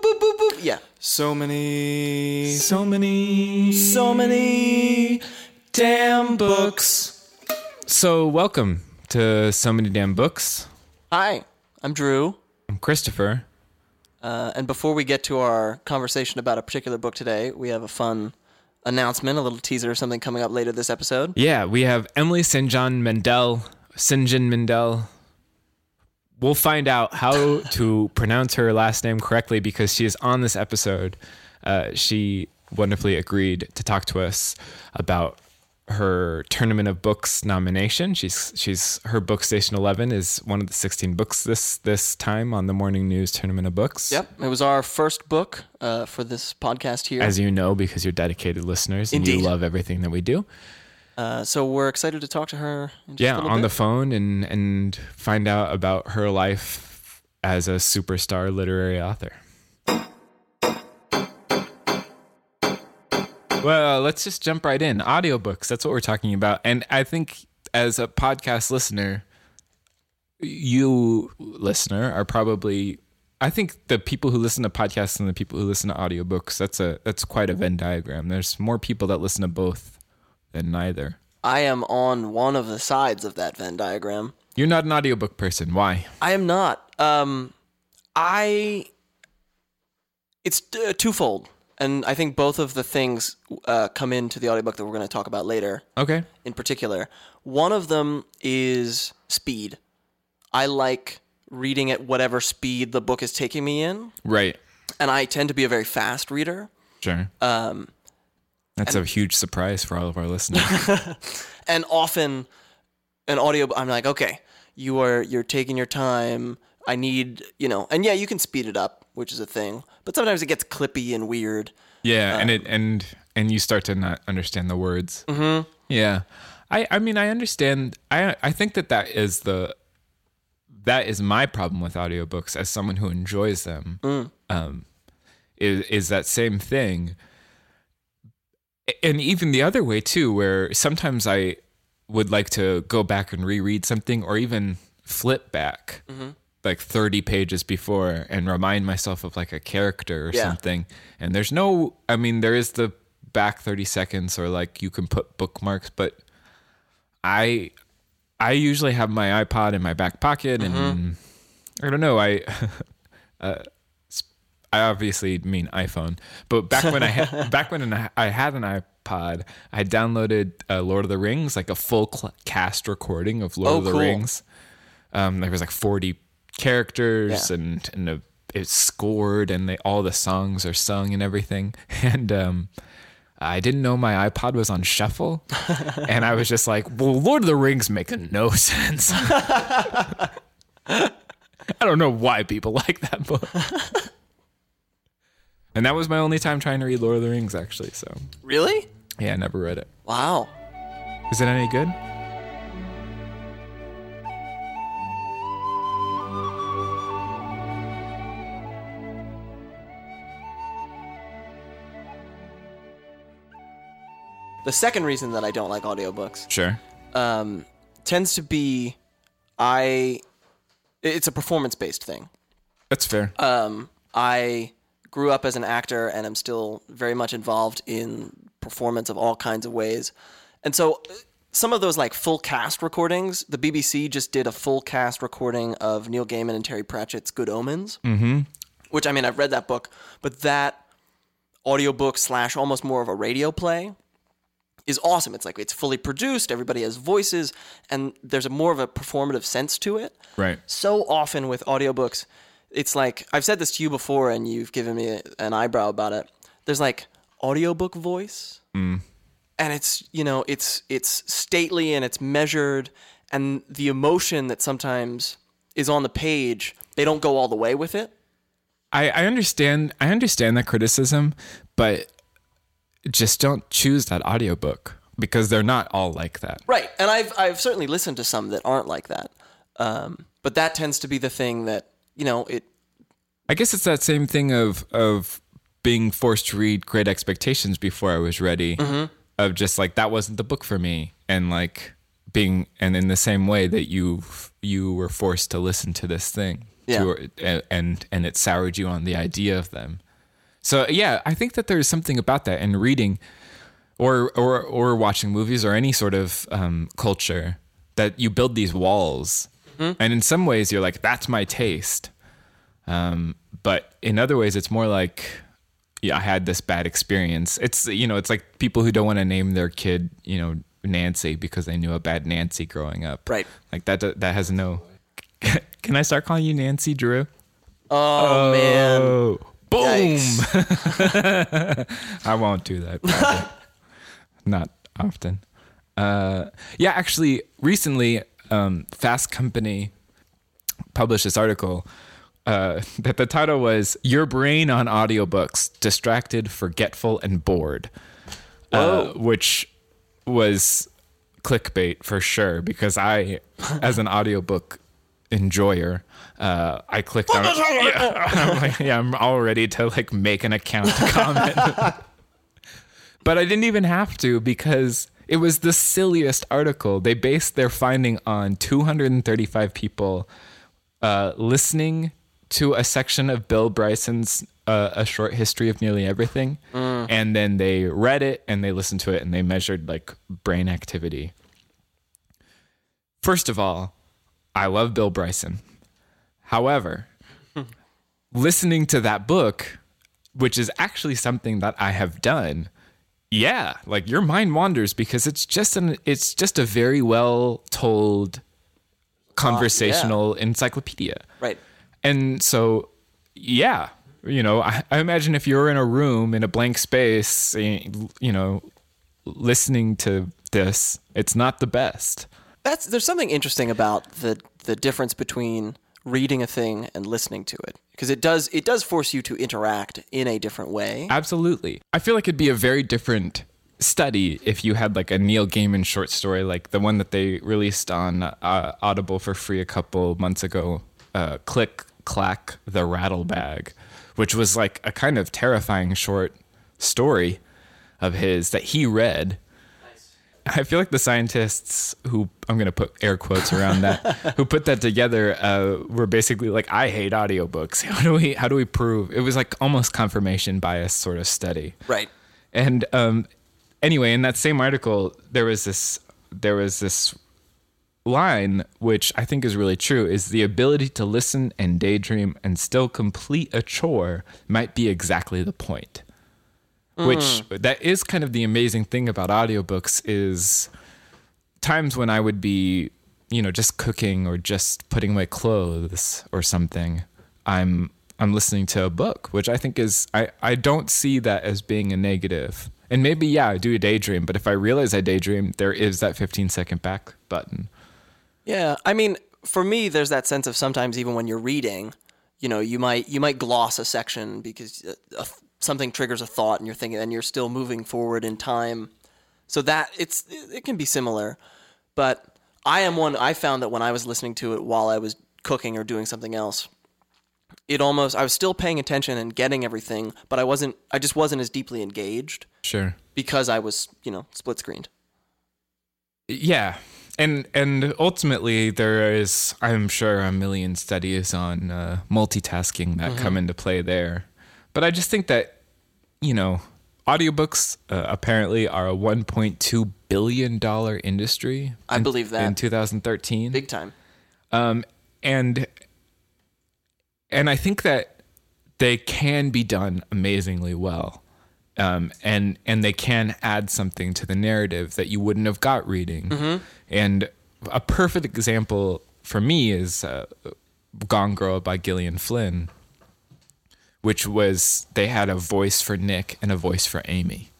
Boop, boop, boop, boop. Yeah. So many, so many, so many damn books. So welcome to So Many Damn Books. Hi, I'm Drew. I'm Christopher. Uh, and before we get to our conversation about a particular book today, we have a fun announcement, a little teaser of something coming up later this episode. Yeah, we have Emily St. John Mendel, St. John Mendel. We'll find out how to pronounce her last name correctly because she is on this episode. Uh, she wonderfully agreed to talk to us about her Tournament of Books nomination. She's she's her book Station Eleven is one of the sixteen books this this time on the Morning News Tournament of Books. Yep, it was our first book uh, for this podcast here. As you know, because you're dedicated listeners and Indeed. you love everything that we do. Uh, so we're excited to talk to her. Yeah on the phone and and find out about her life as a superstar literary author. Well let's just jump right in. Audiobooks that's what we're talking about. And i think as a podcast listener you listener are probably i think the people who listen to podcasts and the people who listen to audiobooks that's a that's quite a venn diagram. There's more people that listen to both than neither I am on one of the sides of that Venn diagram. You're not an audiobook person. Why? I am not. Um, I. It's uh, twofold, and I think both of the things uh, come into the audiobook that we're going to talk about later. Okay. In particular, one of them is speed. I like reading at whatever speed the book is taking me in, Right. and I tend to be a very fast reader. Sure. Um, That's a huge surprise for all of our listeners. and often an audio i'm like okay you are you're taking your time i need you know and yeah you can speed it up which is a thing but sometimes it gets clippy and weird yeah, and it and and you start to not understand the words. Mm-hmm. Yeah. I I mean I understand. I I think that that is the that is my problem with audiobooks as someone who enjoys them. Um, is is that same thing. And even the other way too, where sometimes I would like to go back and reread something, or even flip back like 30 pages before and remind myself of like a character or Yeah. something. And there's no, I mean, there is the back 30 seconds, or like you can put bookmarks, but I I usually have my iPod in my back pocket, and I don't know. I uh, I obviously mean iPhone, but back when I had, back when I had an iPod, I downloaded uh, Lord of the Rings, like a full cl- cast recording of Lord Oh, of the cool. Rings. Um, there was like forty characters, Yeah. and and a, it's scored, and they all the songs are sung and everything, and um. I didn't know my iPod was on shuffle, and I was just like, "Well, Lord of the Rings make no sense." I don't know why people like that book. And that was my only time trying to read Lord of the Rings, actually. So really yeah, I never read it. wow Is it any good? the second reason that i don't like audiobooks Sure. um, tends to be i it's a performance based thing That's fair. um, I grew up as an actor and I'm still very much involved in performance of all kinds of ways. And so some of those like full cast recordings. The BBC just did a full cast recording of Neil Gaiman and Terry Pratchett's Good Omens, mm-hmm. which I mean I've read that book, but that audiobook slash almost more of a radio play is awesome. It's like it's fully produced, everybody has voices, and there's a more of a performative sense to it. Right. So often with audiobooks, it's like I've said this to you before and you've given me a- an eyebrow about it. There's like audiobook voice. And it's, you know, it's it's stately and it's measured and the emotion that sometimes is on the page, they don't go all the way with it. I, I understand I understand that criticism, but just don't choose that audiobook because they're not all like that. Right, and I've I've certainly listened to some that aren't like that, um, but that tends to be the thing that you know it. I guess it's that same thing of of being forced to read Great Expectations before I was ready. Of just like that wasn't the book for me, and like being and in the same way that you you were forced to listen to this thing, Yeah. to, and and and it soured you on the idea of them. So yeah, I think that there's something about that in reading, or or or watching movies or any sort of um, culture that you build these walls, and in some ways you're like that's my taste, um, but in other ways it's more like yeah I had this bad experience. It's you know it's like people who don't want to name their kid you know Nancy because they knew a bad Nancy growing up. Right. Like that that has no. Can I start calling you Nancy Drew? Oh, man, Oh, boom! I won't do that. Not often. Uh, yeah, actually, recently, um, Fast Company published this article uh, that the title was "Your Brain on Audiobooks: Distracted, Forgetful, and Bored," uh, which was clickbait for sure. Because I, as an audiobook enjoyer, uh, I clicked on it. Yeah, I'm like, yeah, I'm all ready to like make an account to comment. but I didn't even have to because it was the silliest article. They based their finding on 235 people uh, listening to a section of Bill Bryson's uh, A Short History of Nearly Everything. And then they read it and they listened to it and they measured like brain activity. First of all, I love Bill Bryson. However, listening to that book, which is actually something that I have done, yeah, like your mind wanders because it's just an it's just a very well told conversational oh, encyclopedia. right. And so, yeah, you know, I, I imagine if you're in a room in a blank space, you know, listening to this, it's not the best. That's there's something interesting about the the difference between reading a thing and listening to it because it does it does force you to interact in a different way. Absolutely. I feel like it'd be a very different study if you had like a Neil Gaiman short story, like the one that they released on uh, Audible for free a couple months ago, uh, Click Clack the Rattle Bag, which was like a kind of terrifying short story of his that he read. I feel like the scientists who I'm going to put air quotes around that who put that together uh, were basically like, I hate audiobooks. How do we how do we prove? It was like almost confirmation bias sort of study. Right. And um, anyway, in that same article, there was this there was this line which I think is really true is the ability to listen and daydream and still complete a chore might be exactly the point. Which that is kind of the amazing thing about audiobooks is times when I would be, you know, just cooking or just putting away clothes or something, I'm I'm listening to a book, which I think is I, I don't see that as being a negative. And maybe yeah, I do a daydream, but if I realize I daydream, there is that 15 second back button. Yeah, I mean, for me, there's that sense of sometimes even when you're reading, you know, you might you might gloss a section because uh, a, something triggers a thought, and you're thinking, and you're still moving forward in time. So that it's it can be similar, but I am one. I found that when I was listening to it while I was cooking or doing something else, it almost I was still paying attention and getting everything, but I wasn't. I just wasn't as deeply engaged Sure. because I was you know split screened. Yeah. And and ultimately there is I'm sure a million studies on uh, multitasking that come into play there. But I just think that you know, audiobooks uh, apparently are a 1.2 billion dollar industry. I in- believe that. in 2013. Big time. um, and and I think that they can be done amazingly well, um, and and they can add something to the narrative that you wouldn't have got reading. And a perfect example for me is uh, Gone Girl by Gillian Flynn, which was they had a voice for Nick and a voice for Amy,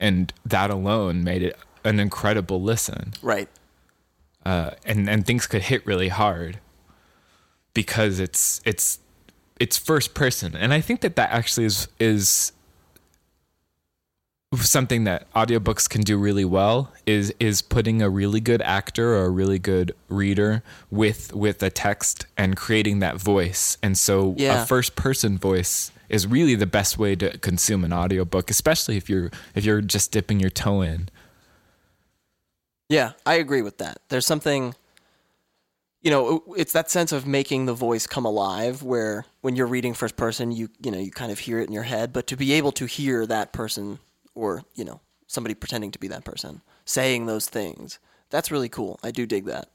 and that alone made it an incredible listen. Right. uh, and and things could hit really hard because it's it's it's first person, and I think that that actually is is something that audiobooks can do really well is is putting a really good actor or a really good reader with with a text and creating that voice and so Yeah. a first person voice is really the best way to consume an audiobook especially if you're if you're just dipping your toe in Yeah, I agree with that. There's something, you know, it's that sense of making the voice come alive where when you're reading first person, you, you know, you kind of hear it in your head, but to be able to hear that person or, you know, somebody pretending to be that person saying those things, that's really cool. I do dig that.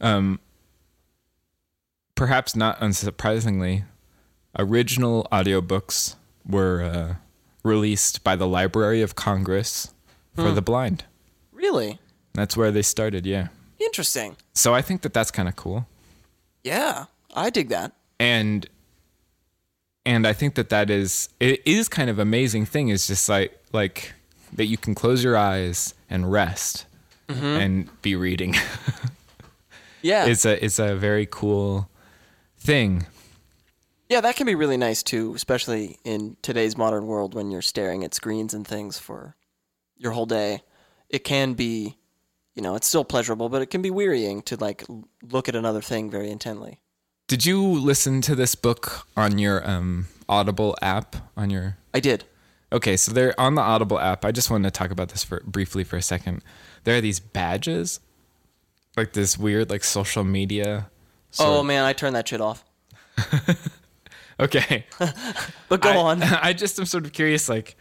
Um, perhaps not unsurprisingly, original audiobooks were uh, released by the Library of Congress for the blind. Really? That's where they started, yeah. Interesting. So I think that that's kind of cool. Yeah, I dig that. And and I think that that is it is kind of amazing thing is just like like that you can close your eyes and rest mm-hmm. and be reading. Yeah. it's a it's a very cool thing. Yeah, that can be really nice too, especially in today's modern world when you're staring at screens and things for your whole day. It can be, you know, it's still pleasurable, but it can be wearying to like look at another thing very intently. Did you listen to this book on your um, Audible app on your I did. Okay, so they're on the Audible app. I just wanted to talk about this for briefly for a second. There are these badges, like this weird like social media. oh man, I turned that shit off. okay. But go I, on. I just am sort of curious. Like,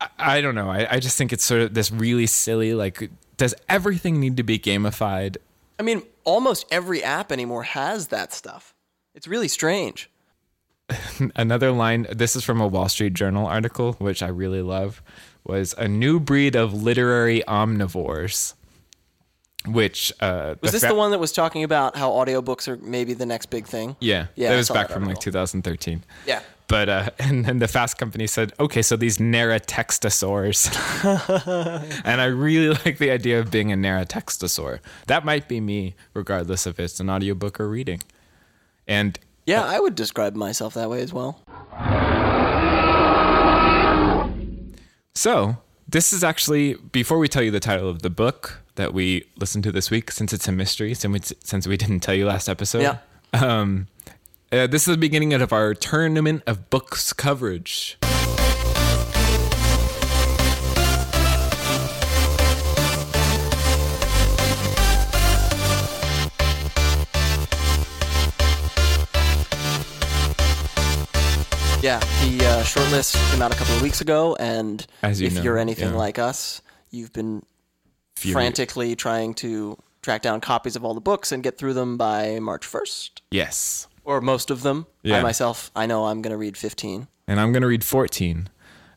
I, I don't know. I, I just think it's sort of this really silly. Like, does everything need to be gamified? I mean, almost every app anymore has that stuff. It's really strange. Another line. This is from a Wall Street Journal article, which I really love. Was a new breed of literary omnivores. Which uh, Was this fa- the one that was talking about how audiobooks are maybe the next big thing? Yeah, Yeah, that I was back that from like 2013. Yeah. But uh, and then the Fast Company said, okay, so these Neratextosaurs, and I really like the idea of being a Neratextosaur. That might be me, regardless if it's an audiobook or reading. And Yeah, I would describe myself that way as well. so this is actually before we tell you the title of the book that we listened to this week, since it's a mystery, since we, since we didn't tell you last episode. Yeah. Um, uh, this is the beginning of our tournament of books coverage. Yeah, the uh, shortlist came out a couple of weeks ago, and if know, you're anything yeah. like us, you've been frantically trying to track down copies of all the books and get through them by March 1st, Yes. Or most of them. Yeah. I myself, I know I'm going to read 15. and I'm going to read 14.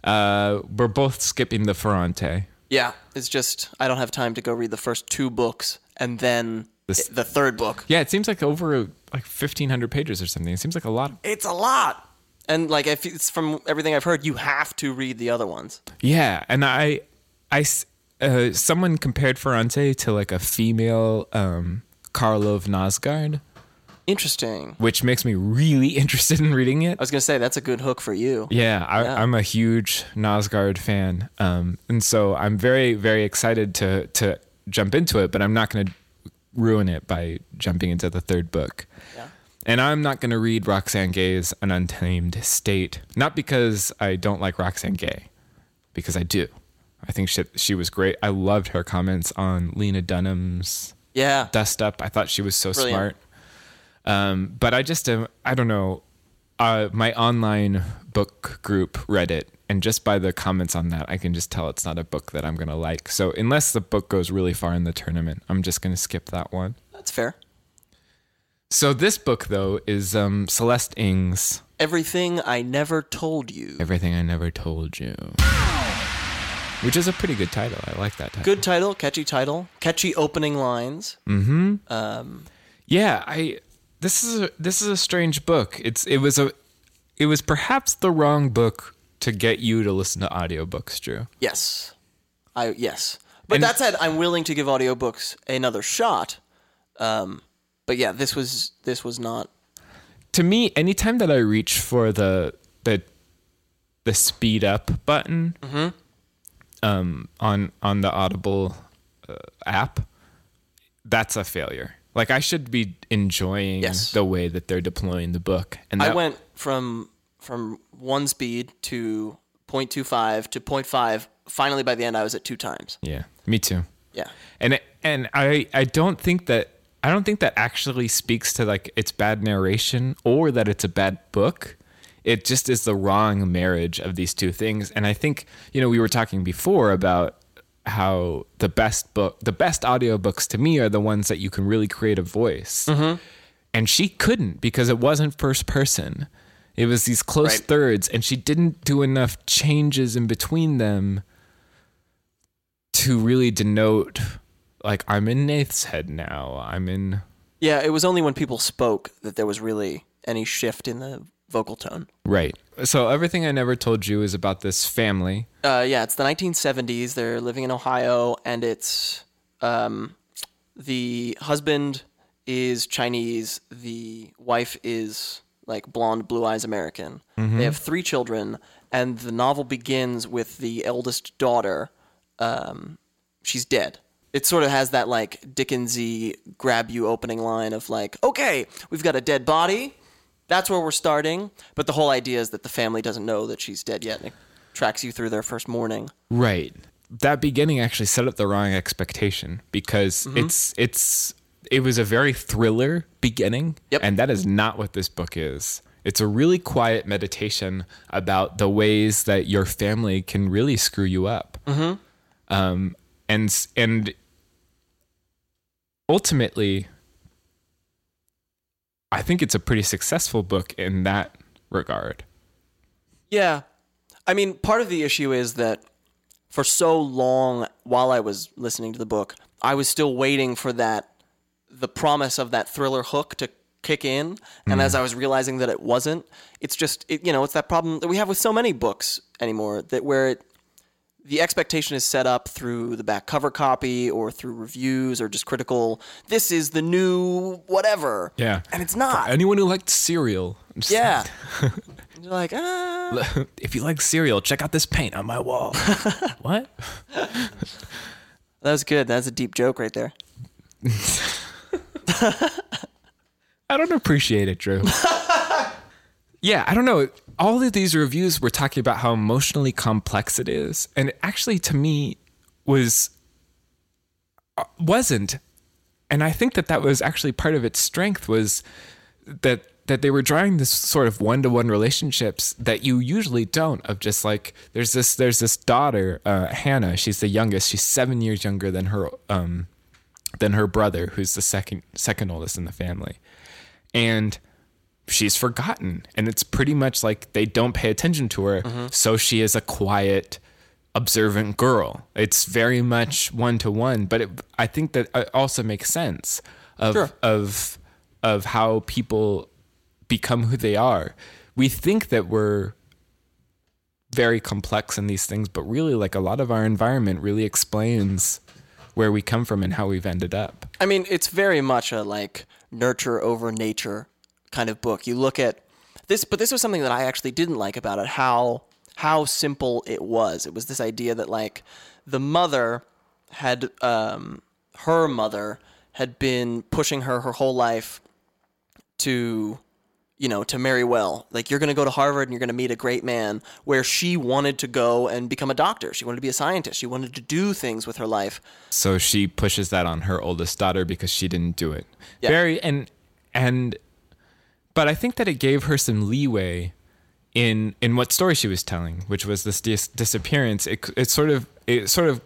Uh, we're both skipping the Ferrante. Yeah, it's just I don't have time to go read the first two books and then This- the third book. Yeah, it seems like over like 1,500 pages or something. It seems like a lot. It's a lot. And like if it's from everything I've heard, you have to read the other ones. Yeah, and I, uh, someone compared Ferrante to like a female um, Karl Ove Knausgaard, Interesting. which makes me really interested in reading it. I was gonna say that's a good hook for you. Yeah, I, Yeah. I'm a huge Knausgaard fan, um, and so I'm very, very excited to to jump into it. But I'm not going to ruin it by jumping into the third book. Yeah. And I'm not going to read Roxane Gay's An Untamed State, not because I don't like Roxane Gay, because I do. I think she, she was great. I loved her comments on Lena Dunham's Yeah. Dust Up. I thought she was so Brilliant. smart. Um, but I just am, I don't know. Uh, my online book group read it. and just by the comments on that, I can just tell it's not a book that I'm gonna like. So unless the book goes really far in the tournament, I'm just gonna skip that one. That's fair. So this book though is um, Celeste Ng's Everything I never told you. Everything I Never Told You, which is a pretty good title. I like that title. Good title, catchy title, catchy opening lines. Hmm. Yeah, I this is a, this is a strange book. It's it was a it was perhaps the wrong book to get you to listen to audiobooks, Drew. Yes. I yes. But And- that said, I'm willing to give audiobooks another shot. Um, but yeah, this was this was not To me, anytime that I reach for the the the speed up button um, on on the Audible uh, app, that's a failure. Like I should be enjoying Yes. the way that they're deploying the book. And I went from from one speed to 0.25 to 0.5. Finally by the end I was at two times. Yeah, me too. Yeah. and and I I don't think that I don't think that actually speaks to like it's bad narration or that it's a bad book. It just is the wrong marriage of these two things. And I think you know we were talking before about how the best book, the best audiobooks to me are the ones that you can really create a voice. Mm-hmm. And she couldn't because it wasn't first person. It was these close Right. thirds, and she didn't do enough changes in between them to really denote like I'm in Nath's head now. I'm in Yeah, it was only when people spoke that there was really any shift in the vocal tone. right. So everything I never told you is about this family. Uh, yeah, it's the 1970s. They're living in Ohio, and it's um, the husband is Chinese, the wife is like blonde, blue eyes American. They have three children, and the novel begins with the eldest daughter. Um, she's dead. It sort of has that like Dickensy grab you opening line of like, okay, we've got a dead body. That's where we're starting. But the whole idea is that the family doesn't know that she's dead yet. And it tracks you through their first morning. Right. That beginning actually set up the wrong expectation because it's it's it was a very thriller beginning Yep. and that is not what this book is. It's a really quiet meditation about the ways that your family can really screw you up. Um, and and ultimately, I think it's a pretty successful book in that regard. Yeah. I mean, part of the issue is that for so long while I was listening to the book, I was still waiting for that the promise of that thriller hook to kick in. And as mm. I was realizing that it wasn't, it's just it, you know, it's that problem that we have with so many books anymore that where it the expectation is set up through the back cover copy or through reviews or just critical this is the new whatever. Yeah. And it's not. Anyone who liked Serial, just yeah. You're like, ah. if you like Serial, check out this paint on my wall. what? That was good. That's a deep joke right there. I don't appreciate it, Drew. yeah, I don't know. All of these reviews were talking about how emotionally complex it is, and it actually, to me, was uh, wasn't. And I think that that was actually part of its strength was that that they were drawing this sort of one-to-one relationships that you usually don't of just like there's this there's this daughter uh, Hannah. She's the youngest. She's 7 years younger than her um than her brother who's the second second oldest in the family. And she's forgotten. And it's pretty much like they don't pay attention to her. Mm-hmm. So she is a quiet observant girl. It's very much one to one but it, i think that it also makes sense of Sure. of of how people become who they are. We think that we're very complex in these things but really like a lot of our environment really explains where we come from and how we've ended up. I mean, it's very much a like nurture over nature kind of book. You look at this, but this was something that I actually didn't like about it. How how simple it was. It was this idea that like the mother had um, her mother had been pushing her her whole life to you know to marry well like you're going to go to harvard and you're going to meet a great man where she wanted to go and become a doctor she wanted to be a scientist she wanted to do things with her life so she pushes that on her oldest daughter because she didn't do it Yeah. very and and but i think that it gave her some leeway in in what story she was telling, which was this dis- disappearance. It it sort of it sort of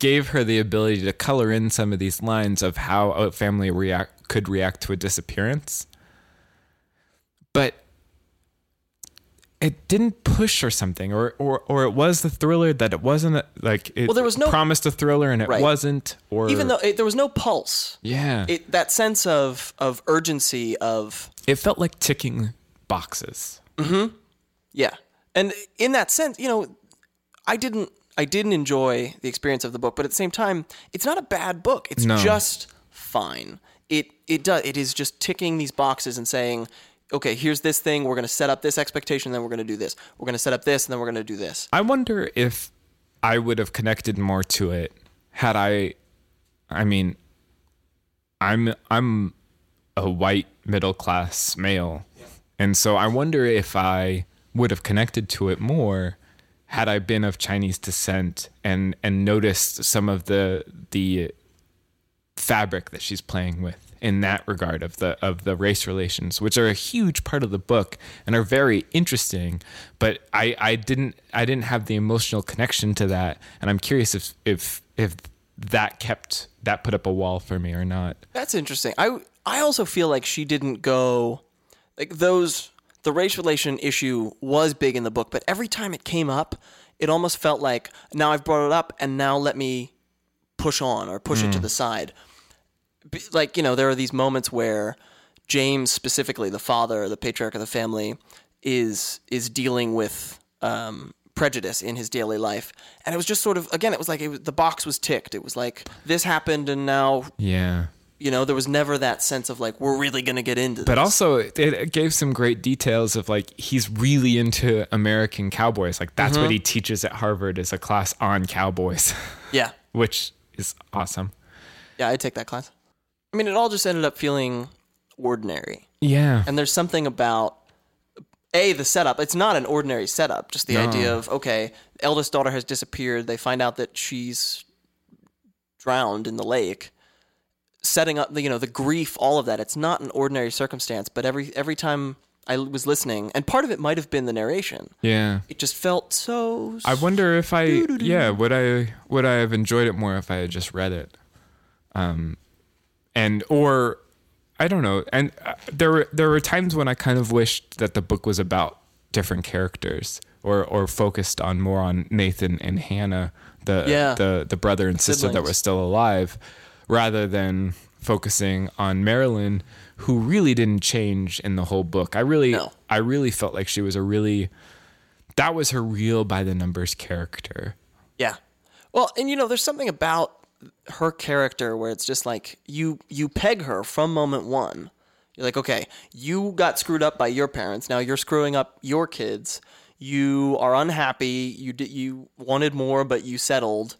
gave her the ability to color in some of these lines of how a family react could react to a disappearance. But it didn't push or something, or or or it was the thriller that it wasn't a, like it Well, there was no- promised a thriller and it Right. wasn't, or Even though it, there was no pulse, yeah, it, it that sense of of urgency of it felt like ticking boxes. Hmm. Yeah. And in that sense, you know, I didn't I didn't enjoy the experience of the book, but at the same time, it's not a bad book. It's No. just fine. It it does it is just ticking these boxes and saying, okay, here's this thing, we're going to set up this expectation, then we're going to do this. We're going to set up this and then we're going to do this. I wonder if I would have connected more to it had I I mean I'm I'm a white middle class male. And so I wonder if I would have connected to it more had I been of Chinese descent and and noticed some of the the fabric that she's playing with in that regard of the of the race relations, which are a huge part of the book and are very interesting. But I, I didn't I didn't have the emotional connection to that, and I'm curious if if if that kept that put up a wall for me or not. That's interesting. I I also feel like she didn't go like those the race relation issue was big in the book, but every time it came up, it almost felt like now I've brought it up and now let me push on or push it to mm. the side. Like, you know, there are these moments where James specifically, the father, the patriarch of the family, is is dealing with um, prejudice in his daily life, and it was just sort of again, it was like it was, the box was ticked. It was like this happened, and now Yeah. you know, there was never that sense of like we're really gonna get into this. But also, it, it gave some great details of like he's really into American cowboys. Like that's what he teaches at Harvard is a class on cowboys, yeah, which is awesome. yeah, I take that class. I mean, it all just ended up feeling ordinary, Yeah. and there's something about a the setup. It's not an ordinary setup. Just the idea of okay, eldest daughter has disappeared. They find out that she's drowned in the lake. Setting up the you know the grief, all of that. It's not an ordinary circumstance. But every every time I was listening, and part of it might have been the narration. yeah. It just felt so. I wonder if I yeah would I would I have enjoyed it more if I had just read it, um, and or I don't know. And uh, there were there were times when I kind of wished that the book was about different characters or or focused on more on Nathan and Hannah, the Yeah. the the brother and sister that were still alive, rather than focusing on Marilyn, who really didn't change in the whole book. I really No. I really felt like she was a really that was her real by the numbers character. Yeah. Well, and you know, there's something about her character where it's just like you you peg her from moment one. You're like, okay, you got screwed up by your parents. Now you're screwing up your kids. You are unhappy. You did you wanted more, but you settled.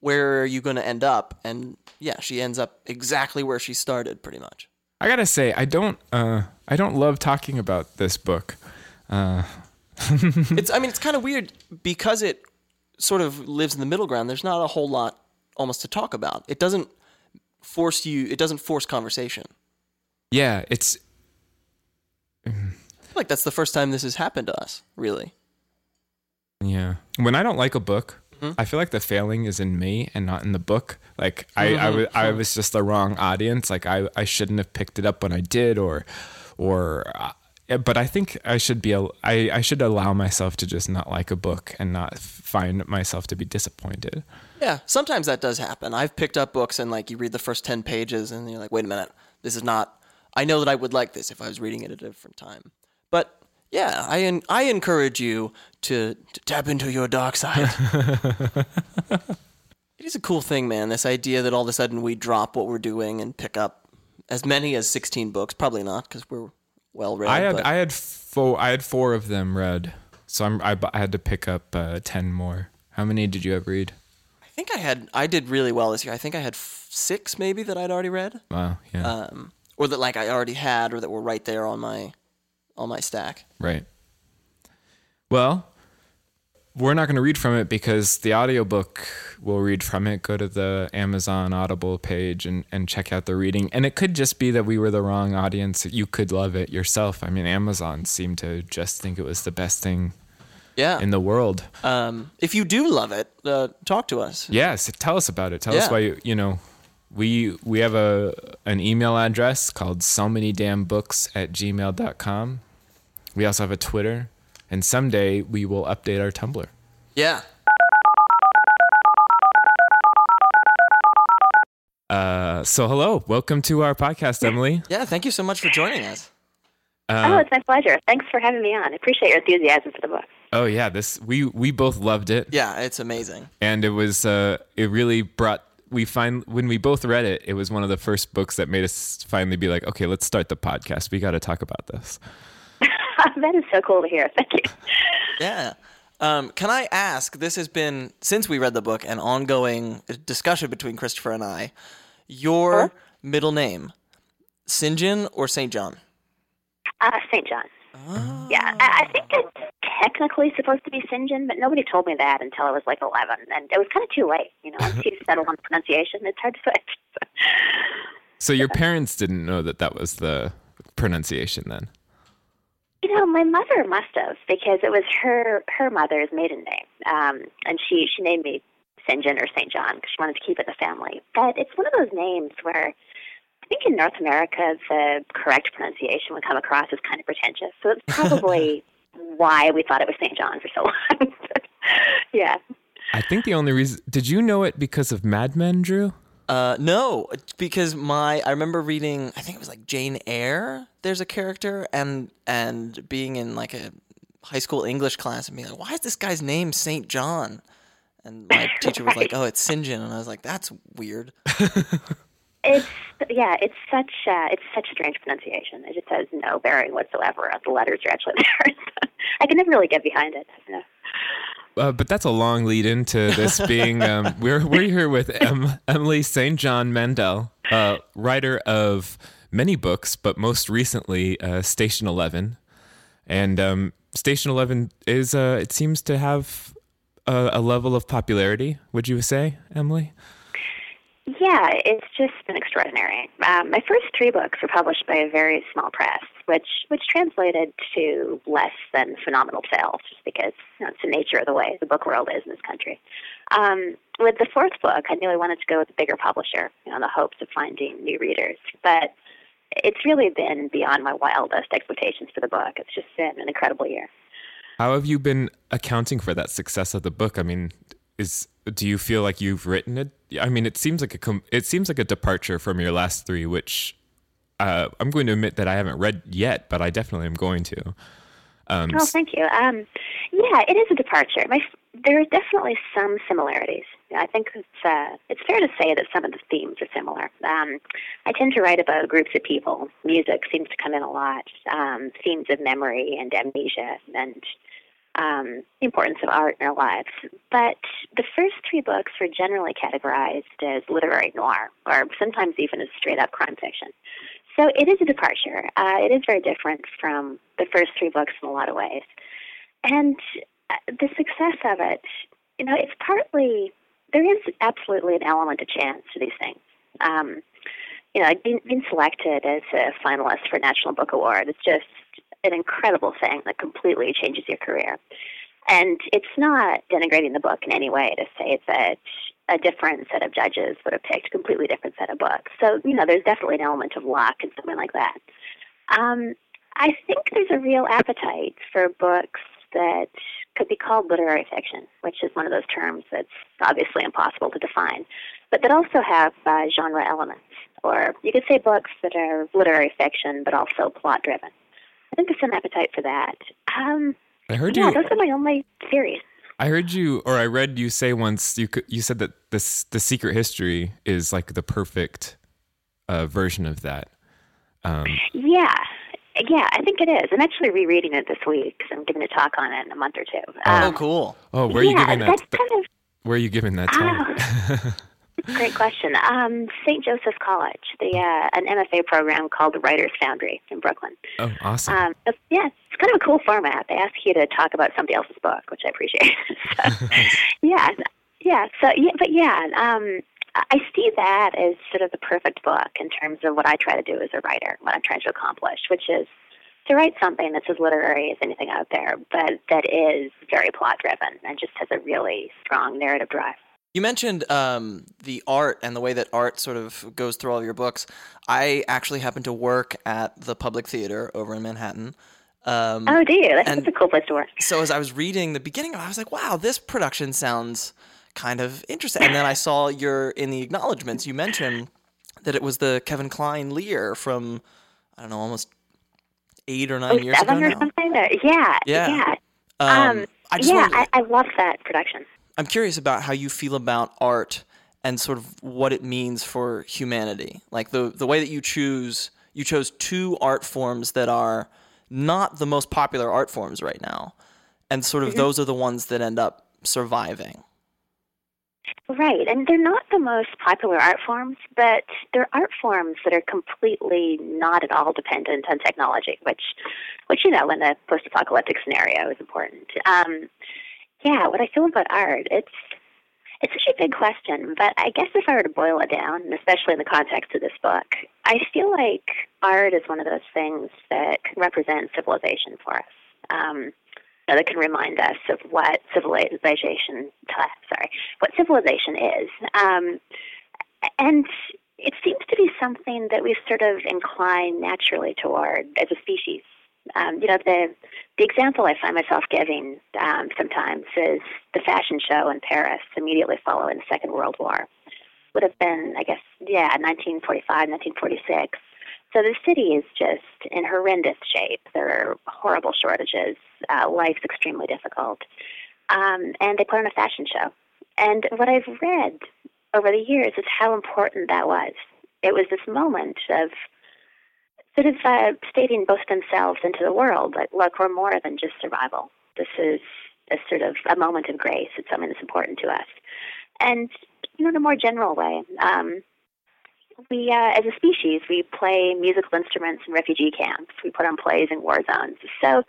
Where are you going to end up? And yeah, she ends up exactly where she started, pretty much. I gotta say, I don't uh, I don't love talking about this book. Uh. it's I mean, it's kind of weird because it sort of lives in the middle ground. There's not a whole lot almost to talk about. It doesn't force you. It doesn't force conversation. Yeah, it's I feel like that's the first time this has happened to us, really. yeah. When I don't like a book, mm-hmm. I feel like the failing is in me and not in the book. Like I I mm-hmm. was I was just the wrong audience. Like I I shouldn't have picked it up when I did, or or. Uh, But I think I should be. I I should allow myself to just not like a book and not find myself to be disappointed. Yeah, sometimes that does happen. I've picked up books and like you read the first 10 pages and you're like, "Wait a minute. This is not I know that I would like this if I was reading it at a different time." But yeah, I I encourage you to, to tap into your dark side. it is a cool thing, man. This idea that all of a sudden we drop what we're doing and pick up as many as 16 books. Probably not because we're well read. I had but I had four I had four of them read, so I'm I, I had to pick up uh, ten more. How many did you have read? I think I had I did really well this year. I think I had f- six maybe that I'd already read. Wow, yeah, um, or that like I already had, or that were right there on my on my stack. right. Well, we're not going to read from it because the audiobook will read from it. Go to the Amazon Audible page and, and check out the reading. And it could just be that we were the wrong audience. You could love it yourself. I mean, Amazon seemed to just think it was the best thing Yeah. in the world. um, if you do love it, uh, talk to us. Yes, tell us about it. Tell us why you, you know we we have a an email address called so many damn books at gmail.com. We also have a Twitter, and someday we will update our Tumblr. Yeah. Uh, so hello, welcome to our podcast, Emily. Yeah. Thank you so much for joining us. oh, Uh, it's my pleasure. Thanks for having me on. I appreciate your enthusiasm for the book. oh yeah, this we we both loved it, Yeah, it's amazing. and it was uh, it really brought. We find when we both read it, it was one of the first books that made us finally be like, okay, let's start the podcast. We got to talk about this. that is so cool to hear. Thank you. Yeah. Um, can I ask? This has been since we read the book an ongoing discussion between Christopher and I. Your Sure. middle name, St. John or St. John? Uh, St. John. Yeah, I, I think it's technically supposed to be St. John, but nobody told me that until I was like 11. And it was kind of too late. You know, once you settle on pronunciation, it's hard to switch. So your parents didn't know that that was the pronunciation then. You know, my mother must have because it was her her mother's maiden name, um, and she she named me St. John or St. John because she wanted to keep it in the family. But it's one of those names where I think in North America the correct pronunciation would come across as kind of pretentious. So it's probably why we thought it was St. John for so long. yeah. I think the only reason did you know it because of Mad Men, Drew? Uh, no, because my I remember reading. I think it was like Jane Eyre. There's a character, and and being in like a high school English class and being like, why is this guy's name St. John? And my teacher was like, oh, it's St. John, and I was like, that's weird. It's yeah, it's such uh, it's such strange pronunciation. It just has no bearing whatsoever. The letters are actually there. I can never really get behind it. Uh, but that's a long lead into this being. Um, we're we're here with em, Emily St. John Mandel, uh, writer of many books, but most recently uh, Station Eleven, and um, Station Eleven is uh, it seems to have a, a level of popularity. Would you say, Emily? Yeah, it's just been extraordinary. Um, my first three books were published by a very small press, which which translated to less than phenomenal sales, just because you know, it's the nature of the way the book world is in this country. Um, with the fourth book, I knew I wanted to go with a bigger publisher, you know, in the hopes of finding new readers. But it's really been beyond my wildest expectations for the book. It's just been an incredible year. How have you been accounting for that success of the book? I mean, is do you feel like you've written it? I mean, it seems like a com- it seems like a departure from your last three, which uh, I'm going to admit that I haven't read yet, but I definitely am going to. Um, Oh, thank you. Um, yeah, it is a departure. My, there are definitely some similarities. I think it's uh, it's fair to say that some of the themes are similar. Um, I tend to write about groups of people. Music seems to come in a lot. Um, themes of memory and amnesia and um, importance of art in our lives. But the first three books were generally categorized as literary noir, or sometimes even as straight up crime fiction. So it is a departure. Uh, it is very different from the first three books in a lot of ways. And uh, the success of it, you know, it's partly, there is absolutely an element of chance to these things. Um, you know, being, being selected as a finalist for National Book Award is just an incredible thing that completely changes your career. And it's not denigrating the book in any way to say that a different set of judges would have picked a completely different set of books. So, you know, there's definitely an element of luck and something like that. Um, I think there's a real appetite for books that could be called literary fiction, which is one of those terms that's obviously impossible to define, but that also have uh, genre elements. Or you could say books that are literary fiction but also plot driven. I think there's some appetite for that. Um, I heard yeah, you. those are my only theories. I heard you, or I read you say once. You you said that this the Secret History is like the perfect uh, version of that. Um, Yeah, yeah, I think it is. I'm actually rereading it this week because I'm giving a talk on it in a month or two. oh, Um, cool. oh, where are you yeah, giving that? that's kind of Where are you giving that talk? Great question. Um, St. Joseph's College, the uh, an MFA program called the Writers Foundry in Brooklyn. Oh, awesome. Um, it's, yeah, it's kind of a cool format. They ask you to talk about somebody else's book, which I appreciate. so, yeah, yeah. So yeah, but yeah, um, I see that as sort of the perfect book in terms of what I try to do as a writer, what I'm trying to accomplish, which is to write something that's as literary as anything out there, but that is very plot driven and just has a really strong narrative drive. You mentioned um, the art and the way that art sort of goes through all your books. I actually happen to work at the Public Theater over in Manhattan. Um, oh, do you? That's, and- that's a cool place to work. so as I was reading the beginning, of it, I was like, "Wow, this production sounds kind of interesting." And then I saw your in the acknowledgments you mentioned that it was the Kevin Kline Lear from I don't know, almost eight or nine Oh, years ago or now. something? Yeah, Yeah. yeah. Um, Um, I just yeah, wanted- I, I love that production. I'm curious about how you feel about art and sort of what it means for humanity. Like the the way that you choose you chose two art forms that are not the most popular art forms right now. And sort of those are the ones that end up surviving. Right, and they're not the most popular art forms, but they're art forms that are completely not at all dependent on technology, which, which you know, in a post-apocalyptic scenario is important. Um, yeah, what I feel about art, it's it's such a big question, but I guess if I were to boil it down, especially in the context of this book, I feel like art is one of those things that can represent civilization for us. Um, that can remind us of what civilization, sorry, what civilization is. Um, and it seems to be something that we sort of incline naturally toward as a species. Um, you know, the the example I find myself giving um, sometimes is the fashion show in Paris immediately following the Second World War. Would have been, I guess, yeah, 1945, 1946. So the city is just in horrendous shape. There are horrible shortages. Uh, life's extremely difficult. Um, and they put on a fashion show. And what I've read over the years is how important that was. It was this moment of sort of uh, stating both themselves into the world, like, look, we're more than just survival. This is a sort of a moment of grace. It's something that's important to us. And, you know, in a more general way, um, we, uh, as a species, we play musical instruments in refugee camps. We put on plays in war zones. So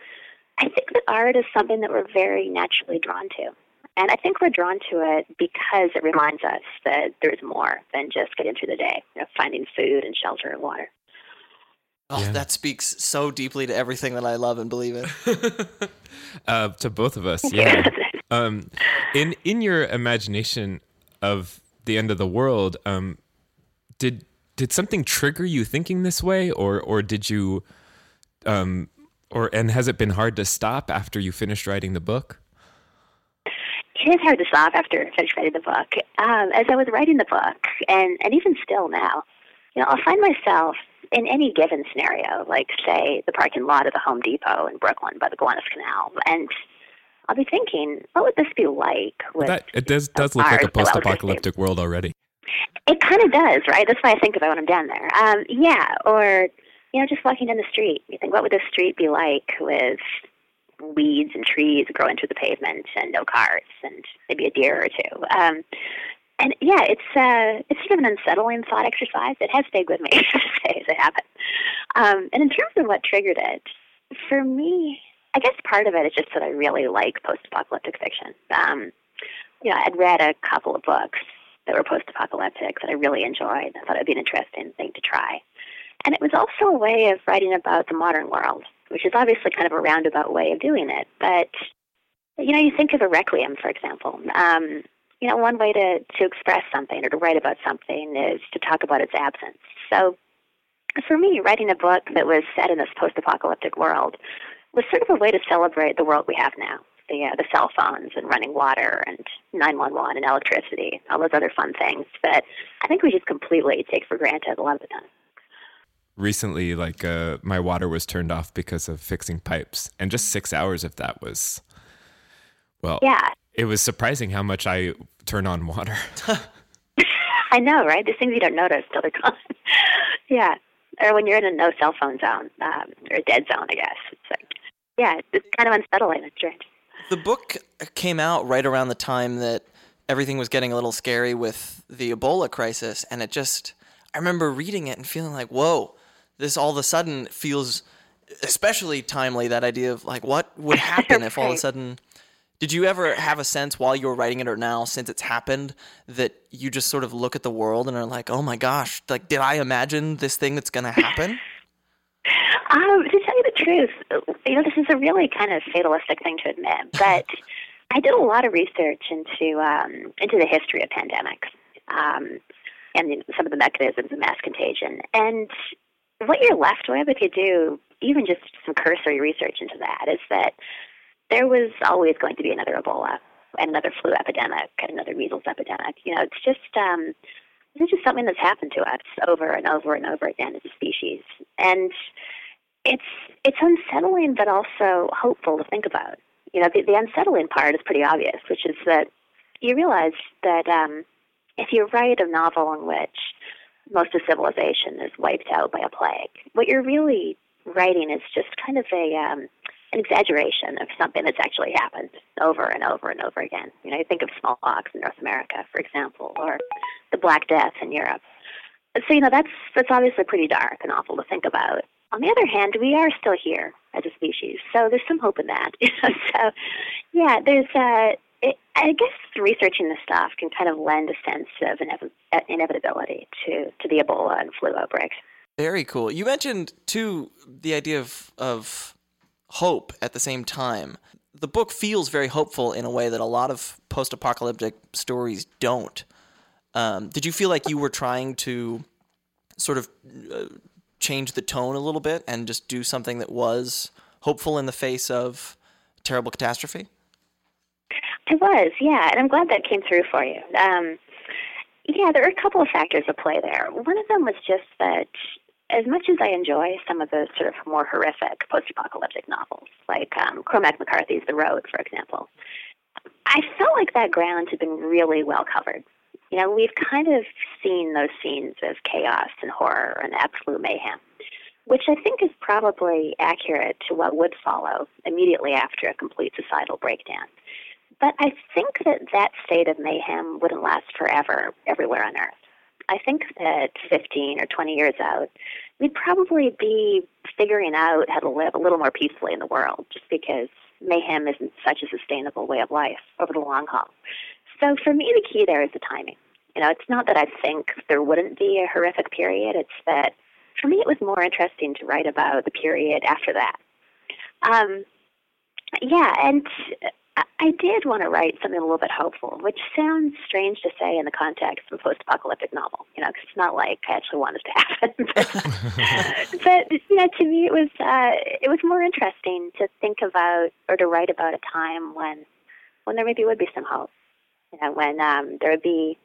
I think that art is something that we're very naturally drawn to. And I think we're drawn to it because it reminds us that there's more than just getting through the day, you know, finding food and shelter and water. Oh, Yeah. that speaks so deeply to everything that I love and believe in. uh, to both of us, yeah. um, in in your imagination of the end of the world, um, did did something trigger you thinking this way, or or did you, um, or and has it been hard to stop after you finished writing the book? it is hard to stop after I finish writing the book. Um, as I was writing the book, and, and even still now, you know, I'll find myself in any given scenario, like say the parking lot of the Home Depot in Brooklyn by the Gowanus Canal, and I'll be thinking, what would this be like with That it does does look like a art that well post-apocalyptic world already. It kind of does, right? That's why I think about when I'm down there. Um, yeah, or you know, just walking down the street. You think, what would the street be like with weeds and trees growing through the pavement and no cars and maybe a deer or two? Um, and yeah, it's uh, it's sort of an unsettling thought exercise. It has stayed with me as it happened. Um, and in terms of what triggered it, for me, I guess part of it is just that I really like post-apocalyptic fiction. Um, you know, I'd read a couple of books that were post-apocalyptic that I really enjoyed. I thought it'd be an interesting thing to try. And it was also a way of writing about the modern world, which is obviously kind of a roundabout way of doing it. But you know, you think of a requiem, for example. Um, you know, one way to to express something or to write about something is to talk about its absence. So, for me, writing a book that was set in this post-apocalyptic world was sort of a way to celebrate the world we have now the uh, the cell phones and running water and 911 and electricity, all those other fun things that I think we just completely take for granted a lot of the time. Recently, like uh, my water was turned off because of fixing pipes, and just six hours of that was, well, Yeah, it was surprising how much I turn on water. I know, right? These things you don't notice till they're gone. yeah, or when you're in a no cell phone zone um, or a dead zone, I guess. It's like, yeah, it's kind of unsettling. It's strange. The book came out right around the time that everything was getting a little scary with the Ebola crisis, and it just I remember reading it and feeling like, whoa, this all of a sudden feels especially timely. That idea of like, what would happen if all of a sudden. Did you ever have a sense while you were writing it or now, since it's happened, that you just sort of look at the world and are like, oh my gosh, like, did I imagine this thing that's going to happen? Um, to tell you the truth, you know, this is a really kind of fatalistic thing to admit, but I did a lot of research into um, into the history of pandemics um, and some of the mechanisms of mass contagion. And what you're left with, if you do even just some cursory research into that, is that there was always going to be another Ebola and another flu epidemic and another measles epidemic. You know, it's just um, it's just something that's happened to us over and over and over again as a species, and it's it's unsettling but also hopeful to think about. You know, the, the unsettling part is pretty obvious, which is that you realize that um, if you write a novel in which most of civilization is wiped out by a plague, what you're really writing is just kind of a um, an exaggeration of something that's actually happened over and over and over again. You know, you think of smallpox in North America, for example, or the Black Death in Europe. So you know that's that's obviously pretty dark and awful to think about. On the other hand, we are still here as a species, so there's some hope in that. so, yeah, there's uh, it, I guess researching this stuff can kind of lend a sense of inev- inevitability to to the Ebola and flu outbreaks. Very cool. You mentioned too the idea of of hope at the same time. The book feels very hopeful in a way that a lot of post-apocalyptic stories don't. Um, did you feel like you were trying to sort of uh, change the tone a little bit and just do something that was hopeful in the face of terrible catastrophe? I was, yeah, and I'm glad that came through for you. Um, yeah, there are a couple of factors at play there. One of them was just that as much as I enjoy some of those sort of more horrific post-apocalyptic novels, like um, Cormac McCarthy's The Road, for example, I felt like that ground had been really well covered. You know, we've kind of seen those scenes of chaos and horror and absolute mayhem, which I think is probably accurate to what would follow immediately after a complete societal breakdown. But I think that that state of mayhem wouldn't last forever everywhere on Earth. I think that 15 or 20 years out, we'd probably be figuring out how to live a little more peacefully in the world just because mayhem isn't such a sustainable way of life over the long haul. So for me, the key there is the timing. You know, it's not that I think there wouldn't be a horrific period, it's that for me it was more interesting to write about the period after that. Um, yeah, and I- I did want to write something a little bit hopeful, which sounds strange to say in the context of a post-apocalyptic novel. You know, 'cause it's not like I actually want this to happen. but, but you know, to me, it was uh, it was more interesting to think about or to write about a time when when there maybe would be some hope. You know, when um, there would be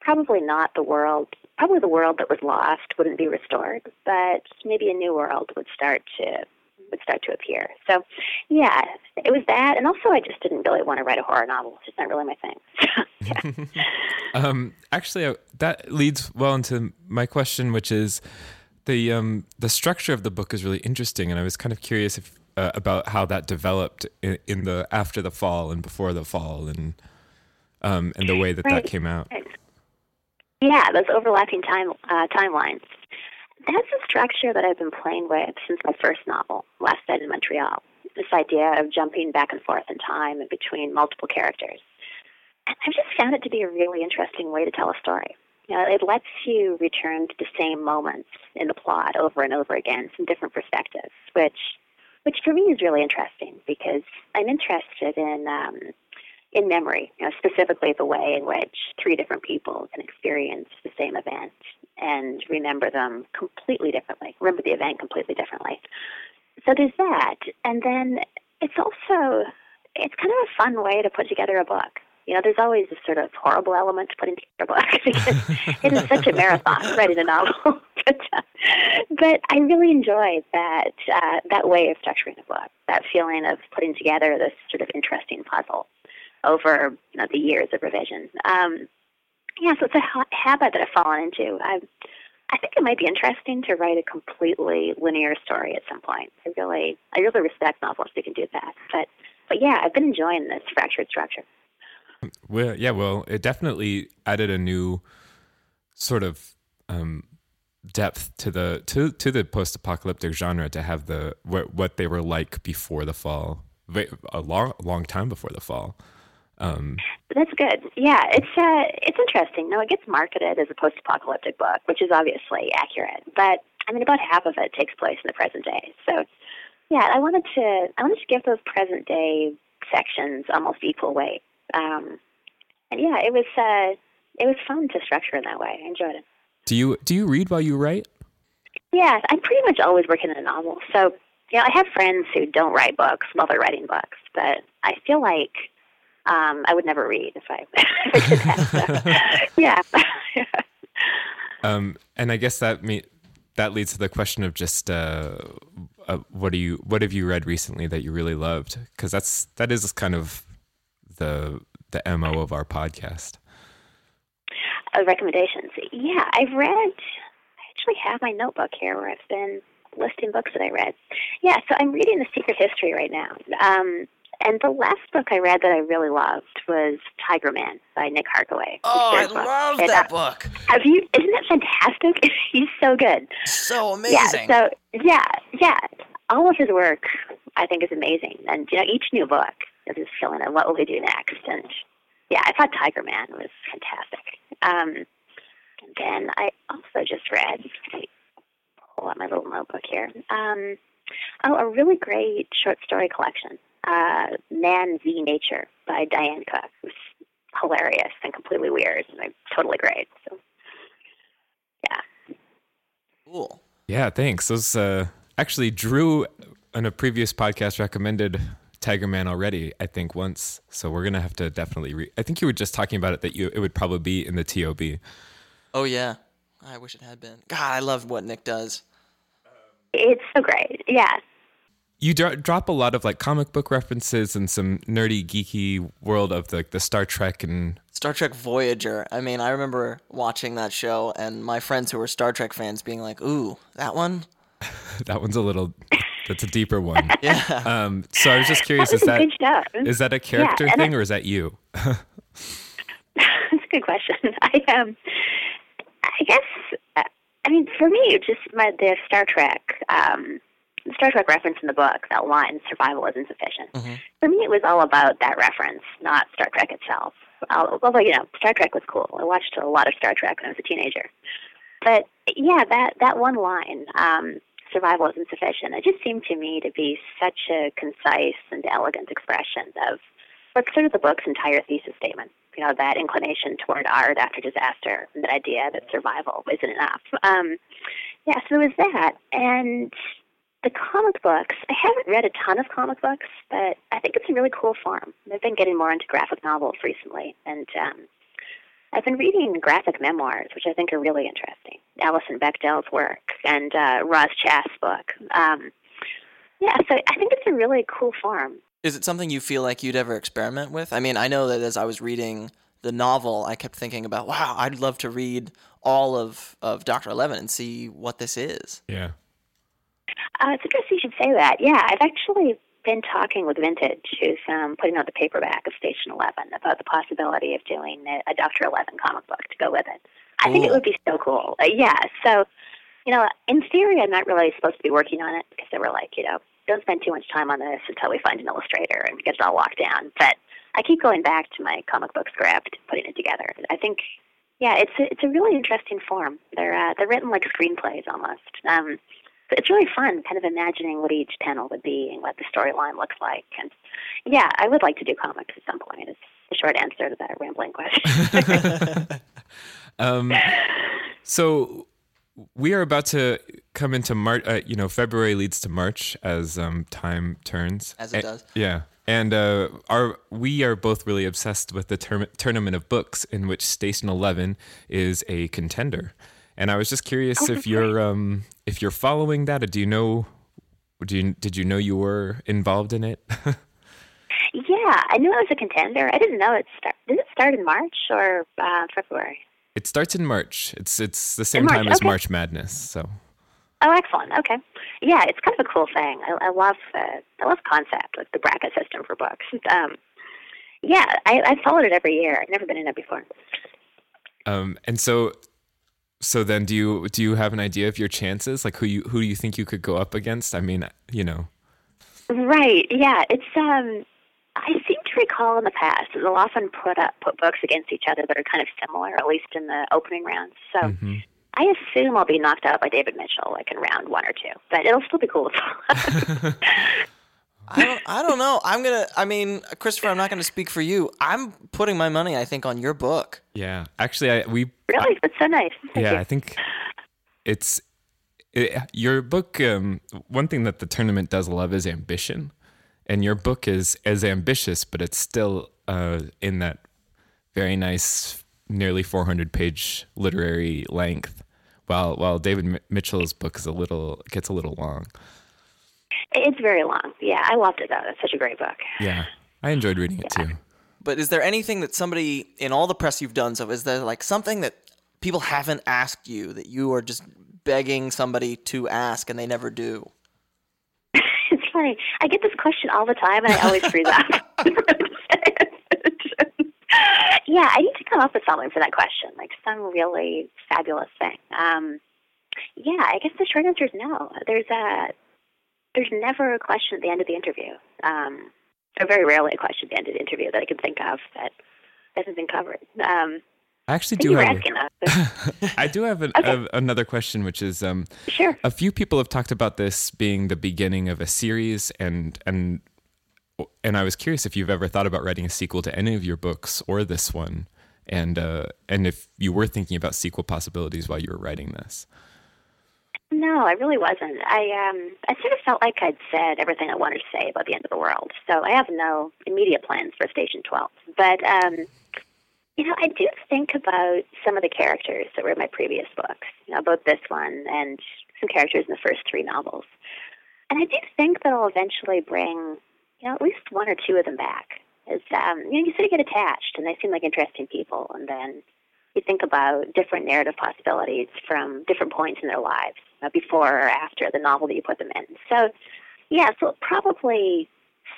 probably not the world, probably the world that was lost wouldn't be restored, but maybe a new world would start to would start to appear. So, yeah, it was that, and also I just didn't really want to write a horror novel. It's just not really my thing. yeah. Um, actually, uh, that leads well into my question, which is the um, the structure of the book is really interesting, and I was kind of curious if uh, about how that developed in, in the after the fall and before the fall, and um, and the way that that came out. Yeah, those overlapping time uh, timelines. That's a structure that I've been playing with since my first novel, Last Night in Montreal. This idea of jumping back and forth in time and between multiple characters. And I've just found it to be a really interesting way to tell a story. You know, it lets you return to the same moments in the plot over and over again from different perspectives, which, which for me is really interesting because I'm interested in um, in memory, you know, specifically the way in which three different people can experience the same event and remember them completely differently, remember the event completely differently. So there's that. And then it's also, it's kind of a fun way to put together a book. You know, there's always this sort of horrible element to putting together a book because it is such a marathon writing a novel. but, uh, but I really enjoy that uh, that way of structuring a book, that feeling of putting together this sort of interesting puzzle over you know, the years of revision. Um, yeah, so it's a ha- habit that I've fallen into. I, I think it might be interesting to write a completely linear story at some point. I really, I really respect novelists who can do that. But, but yeah, I've been enjoying this fractured structure. Well, yeah, well, it definitely added a new sort of um, depth to the to to the post-apocalyptic genre to have the what what they were like before the fall, a long long time before the fall. Um, That's good. Yeah, it's uh, it's interesting. No, it gets marketed as a post-apocalyptic book, which is obviously accurate. But I mean, about half of it takes place in the present day. So, yeah, I wanted to I wanted to give those present day sections almost equal weight. Um, and yeah, it was uh, it was fun to structure in that way. I enjoyed it. do you do you read while you write? Yeah, I'm pretty much always working on a novel. So, you know, I have friends who don't write books while they're writing books, but I feel like um, I would never read if I, if I did that. So, yeah. Um, and I guess that me that leads to the question of just uh, uh, what do you what have you read recently that you really loved? Because that's that is kind of the the mo of our podcast. uh, recommendations. Yeah, I've read. I actually have my notebook here where I've been listing books that I read. Yeah, so I'm reading The Secret History right now. Um, and the last book I read that I really loved was Tigerman by Nick Harkaway. Oh, I book. love And, that uh, book. Have you? Isn't that fantastic? He's so good. So amazing. Yeah. So yeah, yeah. All of his work, I think, is amazing. And you know, each new book is just feeling of what will we do next. And yeah, I thought Tigerman was fantastic. Um, and then I also just read. Me pull out my little notebook here. Um, oh, a really great short story collection, uh, Man v Nature by Diane Cook. It was hilarious and completely weird and like, totally great. So yeah. cool. Yeah, thanks. Those uh, actually Drew on a previous podcast recommended Tigerman already. I think once, so we're gonna have to definitely. Re- I think you were just talking about it that you it would probably be in the TOB. Oh yeah. I wish it had been. God, I love what Nick does. It's so great. Yeah. You dro- drop a lot of like comic book references and some nerdy geeky world of the the Star Trek and Star Trek Voyager. I mean, I remember watching that show and my friends who were Star Trek fans being like, "Ooh, that one." that one's a little that's a deeper one. Yeah. Um, so I was just curious, That is was a that good show. is that a character and thing I- or is that you? That's a good question. I um, I guess uh, I mean for me, just my the Star Trek, um, the Star Trek reference in the book, that line "survival is insufficient." For me, it was all about that reference, not Star Trek itself. Although you know, Star Trek was cool. I watched a lot of Star Trek when I was a teenager. But yeah, that that one line, um, "survival is insufficient," it just seemed to me to be such a concise and elegant expression of but sort of the book's entire thesis statement. You know, that inclination toward art after disaster, and that idea that survival isn't enough. Um, yeah, so there was that. And the comic books, I haven't read a ton of comic books, but I think it's a really cool form. I've been getting more into graphic novels recently, and um, I've been reading graphic memoirs, which I think are really interesting. Alison Bechdel's work and uh, Roz Chast's book. Um, yeah, so I think it's a really cool form. Is it something you feel like you'd ever experiment with? I mean, I know that as I was reading the novel, I kept thinking about, wow, I'd love to read all of, of Doctor Eleven and see what this is. Yeah. Uh, it's interesting you should say that. Yeah, I've actually been talking with Vintage, who's um, putting out the paperback of Station Eleven, about the possibility of doing a, a Doctor Eleven comic book to go with it. I think it would be so cool. Uh, yeah, so you know, in theory, I'm not really supposed to be working on it because they were like, you know, don't spend too much time on this until we find an illustrator and get it all locked down. But I keep going back to my comic book script, putting it together. I think, yeah, it's a, it's a really interesting form. They're uh, they're written like screenplays almost. Um, but it's really fun, kind of imagining what each panel would be and what the storyline looks like. And yeah, I would like to do comics at some point. Is the short answer to that rambling question. Um, so we are about to come into March. Uh, you know, February leads to March as um, time turns. As it A- does. Yeah, and uh, our we are both really obsessed with the term- tournament of books in which Station Eleven is a contender. And I was just curious if you're um, if you're following that, or do you know? Do you, did you know you were involved in it? yeah, I knew it was a contender. I didn't know it start. Did it start in March or uh, February? it starts in March. It's it's the same time as okay. March Madness. So Oh, excellent. Okay. Yeah, it's kind of a cool thing. I, I love the I love concept, like the bracket system for books. Um, yeah, I, I followed it every year. I've never been in it before. Um, and so, so then, do you do you have an idea of your chances? Like who you who do you think you could go up against? I mean, you know, Right. Yeah. It's um. I seem to recall in the past that they'll often put up put books against each other that are kind of similar, at least in the opening rounds. So Mm-hmm. I assume I'll be knocked out by David Mitchell, like in round one or two. But it'll still be cool to follow. I don't, I don't know. I'm gonna. I mean, Christopher, I'm not gonna speak for you. I'm putting my money, I think, on your book. yeah. Actually, I we really, that's so nice. Thank yeah, you. I think it's it, your book. Um, one thing that the tournament does love is ambition, and your book is as ambitious, but it's still uh, in that very nice, nearly 400 page literary length. While while David Mi- Mitchell's book is a little gets a little long. It's very long. Yeah, I loved it though. It's such a great book. Yeah, I enjoyed reading it too. But is there anything that somebody in all the press you've done so is there like something that people haven't asked you that you are just begging somebody to ask and they never do? it's funny. I get this question all the time, and I always freeze up. yeah, I need to come up with something for that question, like some really fabulous thing. Um, yeah, I guess the short answer is no. There's a there's never a question at the end of the interview, um, or very rarely a question at the end of the interview that I can think of that hasn't been covered. Um, I actually do have. I do have an, Okay. a, another question, which is um, Sure. a few people have talked about this being the beginning of a series, and and and I was curious if you've ever thought about writing a sequel to any of your books or this one, and uh, and if you were thinking about sequel possibilities while you were writing this. No, I really wasn't. I um I sort of felt like I'd said everything I wanted to say about the end of the world. So I have no immediate plans for Station Twelve. But um you know, I do think about some of the characters that were in my previous books, you know, both this one and some characters in the first three novels. And I do think that I'll eventually bring, you know, at least one or two of them back. As um, you know, you sort of get attached and they seem like interesting people and then you think about different narrative possibilities from different points in their lives, Uh, before or after the novel that you put them in. So, yeah, so probably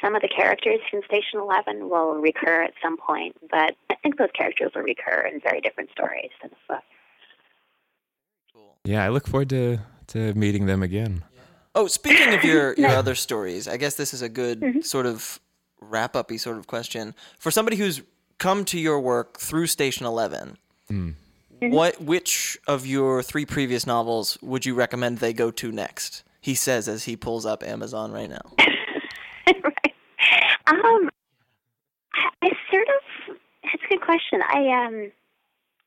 some of the characters from Station Eleven will recur at some point, but I think those characters will recur in very different stories in the book. Yeah, I look forward to to meeting them again. Oh, speaking of your, your other stories, I guess this is a good mm-hmm. sort of wrap uppy sort of question. For somebody who's come to your work through Station hmm. 11, what which of your three previous novels would you recommend they go to next? He says as he pulls up Amazon right now. right. Um, I, I sort of. It's a good question. I um,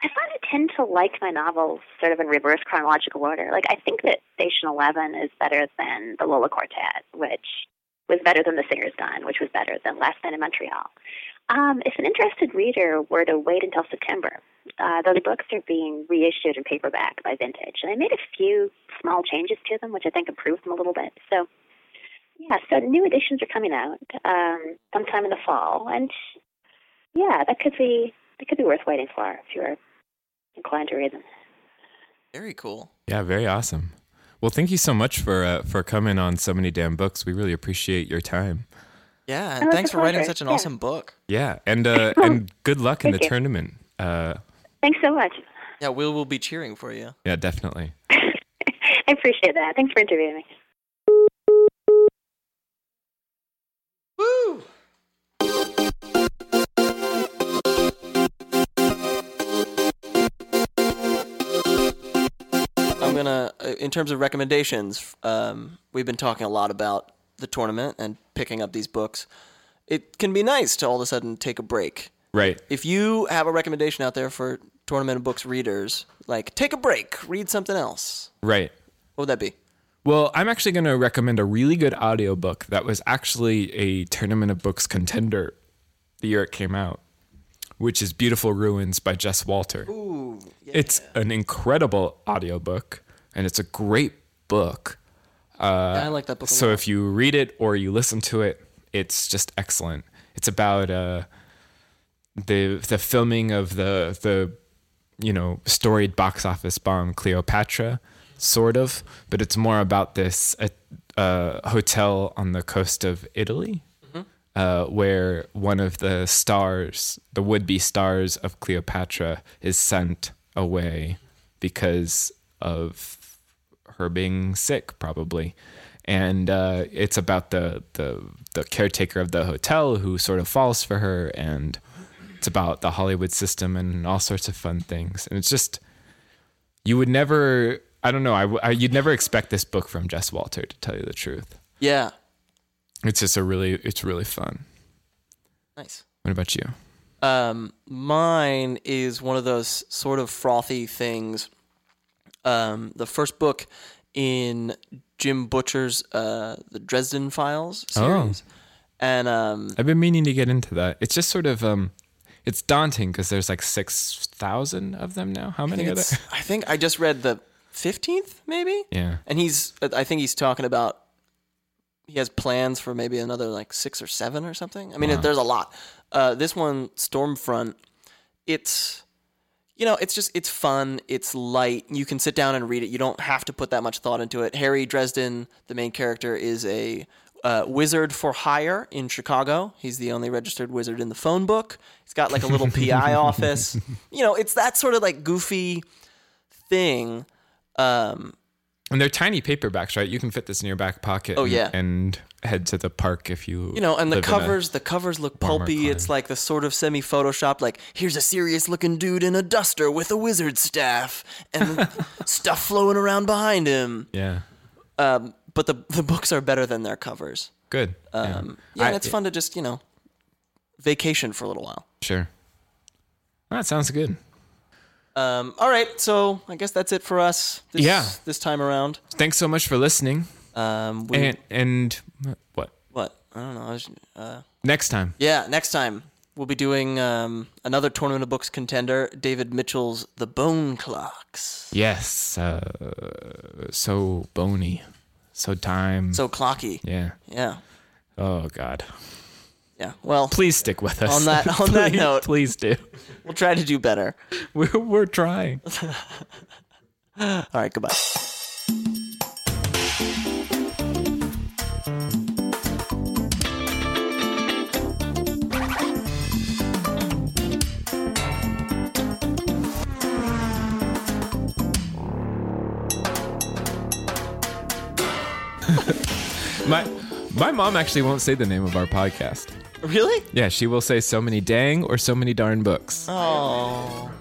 I find I tend to like my novels sort of in reverse chronological order. Like I think that Station Eleven is better than the Lola Quartet, which was better than The Singer's Gun, which was better than Last Night in Montreal. Um, if an interested reader were to wait until September, uh, though the books are being reissued in paperback by Vintage, and I made a few small changes to them, which I think improved them a little bit. So yeah, so new editions are coming out um, sometime in the fall, and yeah, that could be that could be worth waiting for if you're inclined to read them. Very cool. Yeah, very awesome. Well, thank you so much for uh, for coming on so many damn books. We really appreciate your time. Yeah, and thanks for writing such an Yeah. awesome book. Yeah, and uh, and good luck in the you. tournament. Uh, Thanks so much. Yeah, we will be cheering for you. yeah, definitely. I appreciate that. Thanks for interviewing me. Woo! I'm gonna, uh, in terms of recommendations, um, we've been talking a lot about the tournament and picking up these books. It can be nice to all of a sudden take a break. Right. If you have a recommendation out there for tournament of books readers, like take a break, read something else. Right. What would that be? Well, I'm actually going to recommend a really good audiobook that was actually a Tournament of Books contender the year it came out, which is Beautiful Ruins by Jess Walter. Ooh, It's an incredible audiobook and it's a great book. I like that book. So if you read it or you listen to it, it's just excellent. It's about uh, the the filming of the the you know storied box office bomb Cleopatra, sort of, but it's more about this uh, uh, hotel on the coast of Italy, uh, where one of the stars, the would-be stars of Cleopatra, is sent away because of her being sick, probably. And uh, it's about the, the the caretaker of the hotel who sort of falls for her, and it's about the Hollywood system and all sorts of fun things. And it's just you would never, I don't know, I, I- you'd never expect this book from Jess Walter, to tell you the truth. Yeah. It's just a really, it's really fun. Nice. What about you? Um, mine is one of those sort of frothy things. Um, the first book in Jim Butcher's uh, the Dresden Files series, and um, I've been meaning to get into that. It's just sort of, um, it's daunting because there's like six thousand of them now. How many are there? I think I just read the fifteenth, maybe. Yeah. And he's, I think he's talking about. He has plans for maybe another like six or seven or something. I mean, Wow. there's a lot. Uh, this one, Stormfront, it's, you know, it's just it's fun. It's light. You can sit down and read it. You don't have to put that much thought into it. Harry Dresden, the main character, is a uh, wizard for hire in Chicago. He's the only registered wizard in the phone book. He's got like a little PI office. You know, it's that sort of like goofy thing. Um, And they're tiny paperbacks, right? You can fit this in your back pocket. Oh, and, yeah. And head to the park if you. you know, and the live in a- covers, the covers look pulpy. It's like the sort of semi photoshopped, like here's a serious looking dude in a duster with a wizard staff and stuff flowing around behind him. Yeah. Um, but the the books are better than their covers. Good. Um, yeah, I- and it's fun to just you know vacation for a little while. Sure. That sounds good. Um, all right, so I guess that's it for us. This, Yeah. this time around. Thanks so much for listening. Um, we, And and what? what I don't know. I was, uh, Next time. yeah, next time we'll be doing um, another tournament of books contender, David Mitchell's The Bone Clocks. Yes. Uh, so bony. So time. So clocky. yeah. Yeah, Oh God. yeah. Well, Please stick with us. On that- on that note. please do. we'll try to do better. We're we're trying. All right, goodbye. My mom actually won't say the name of our podcast. Really? Yeah, she will say so many dang or so many darn books. Oh.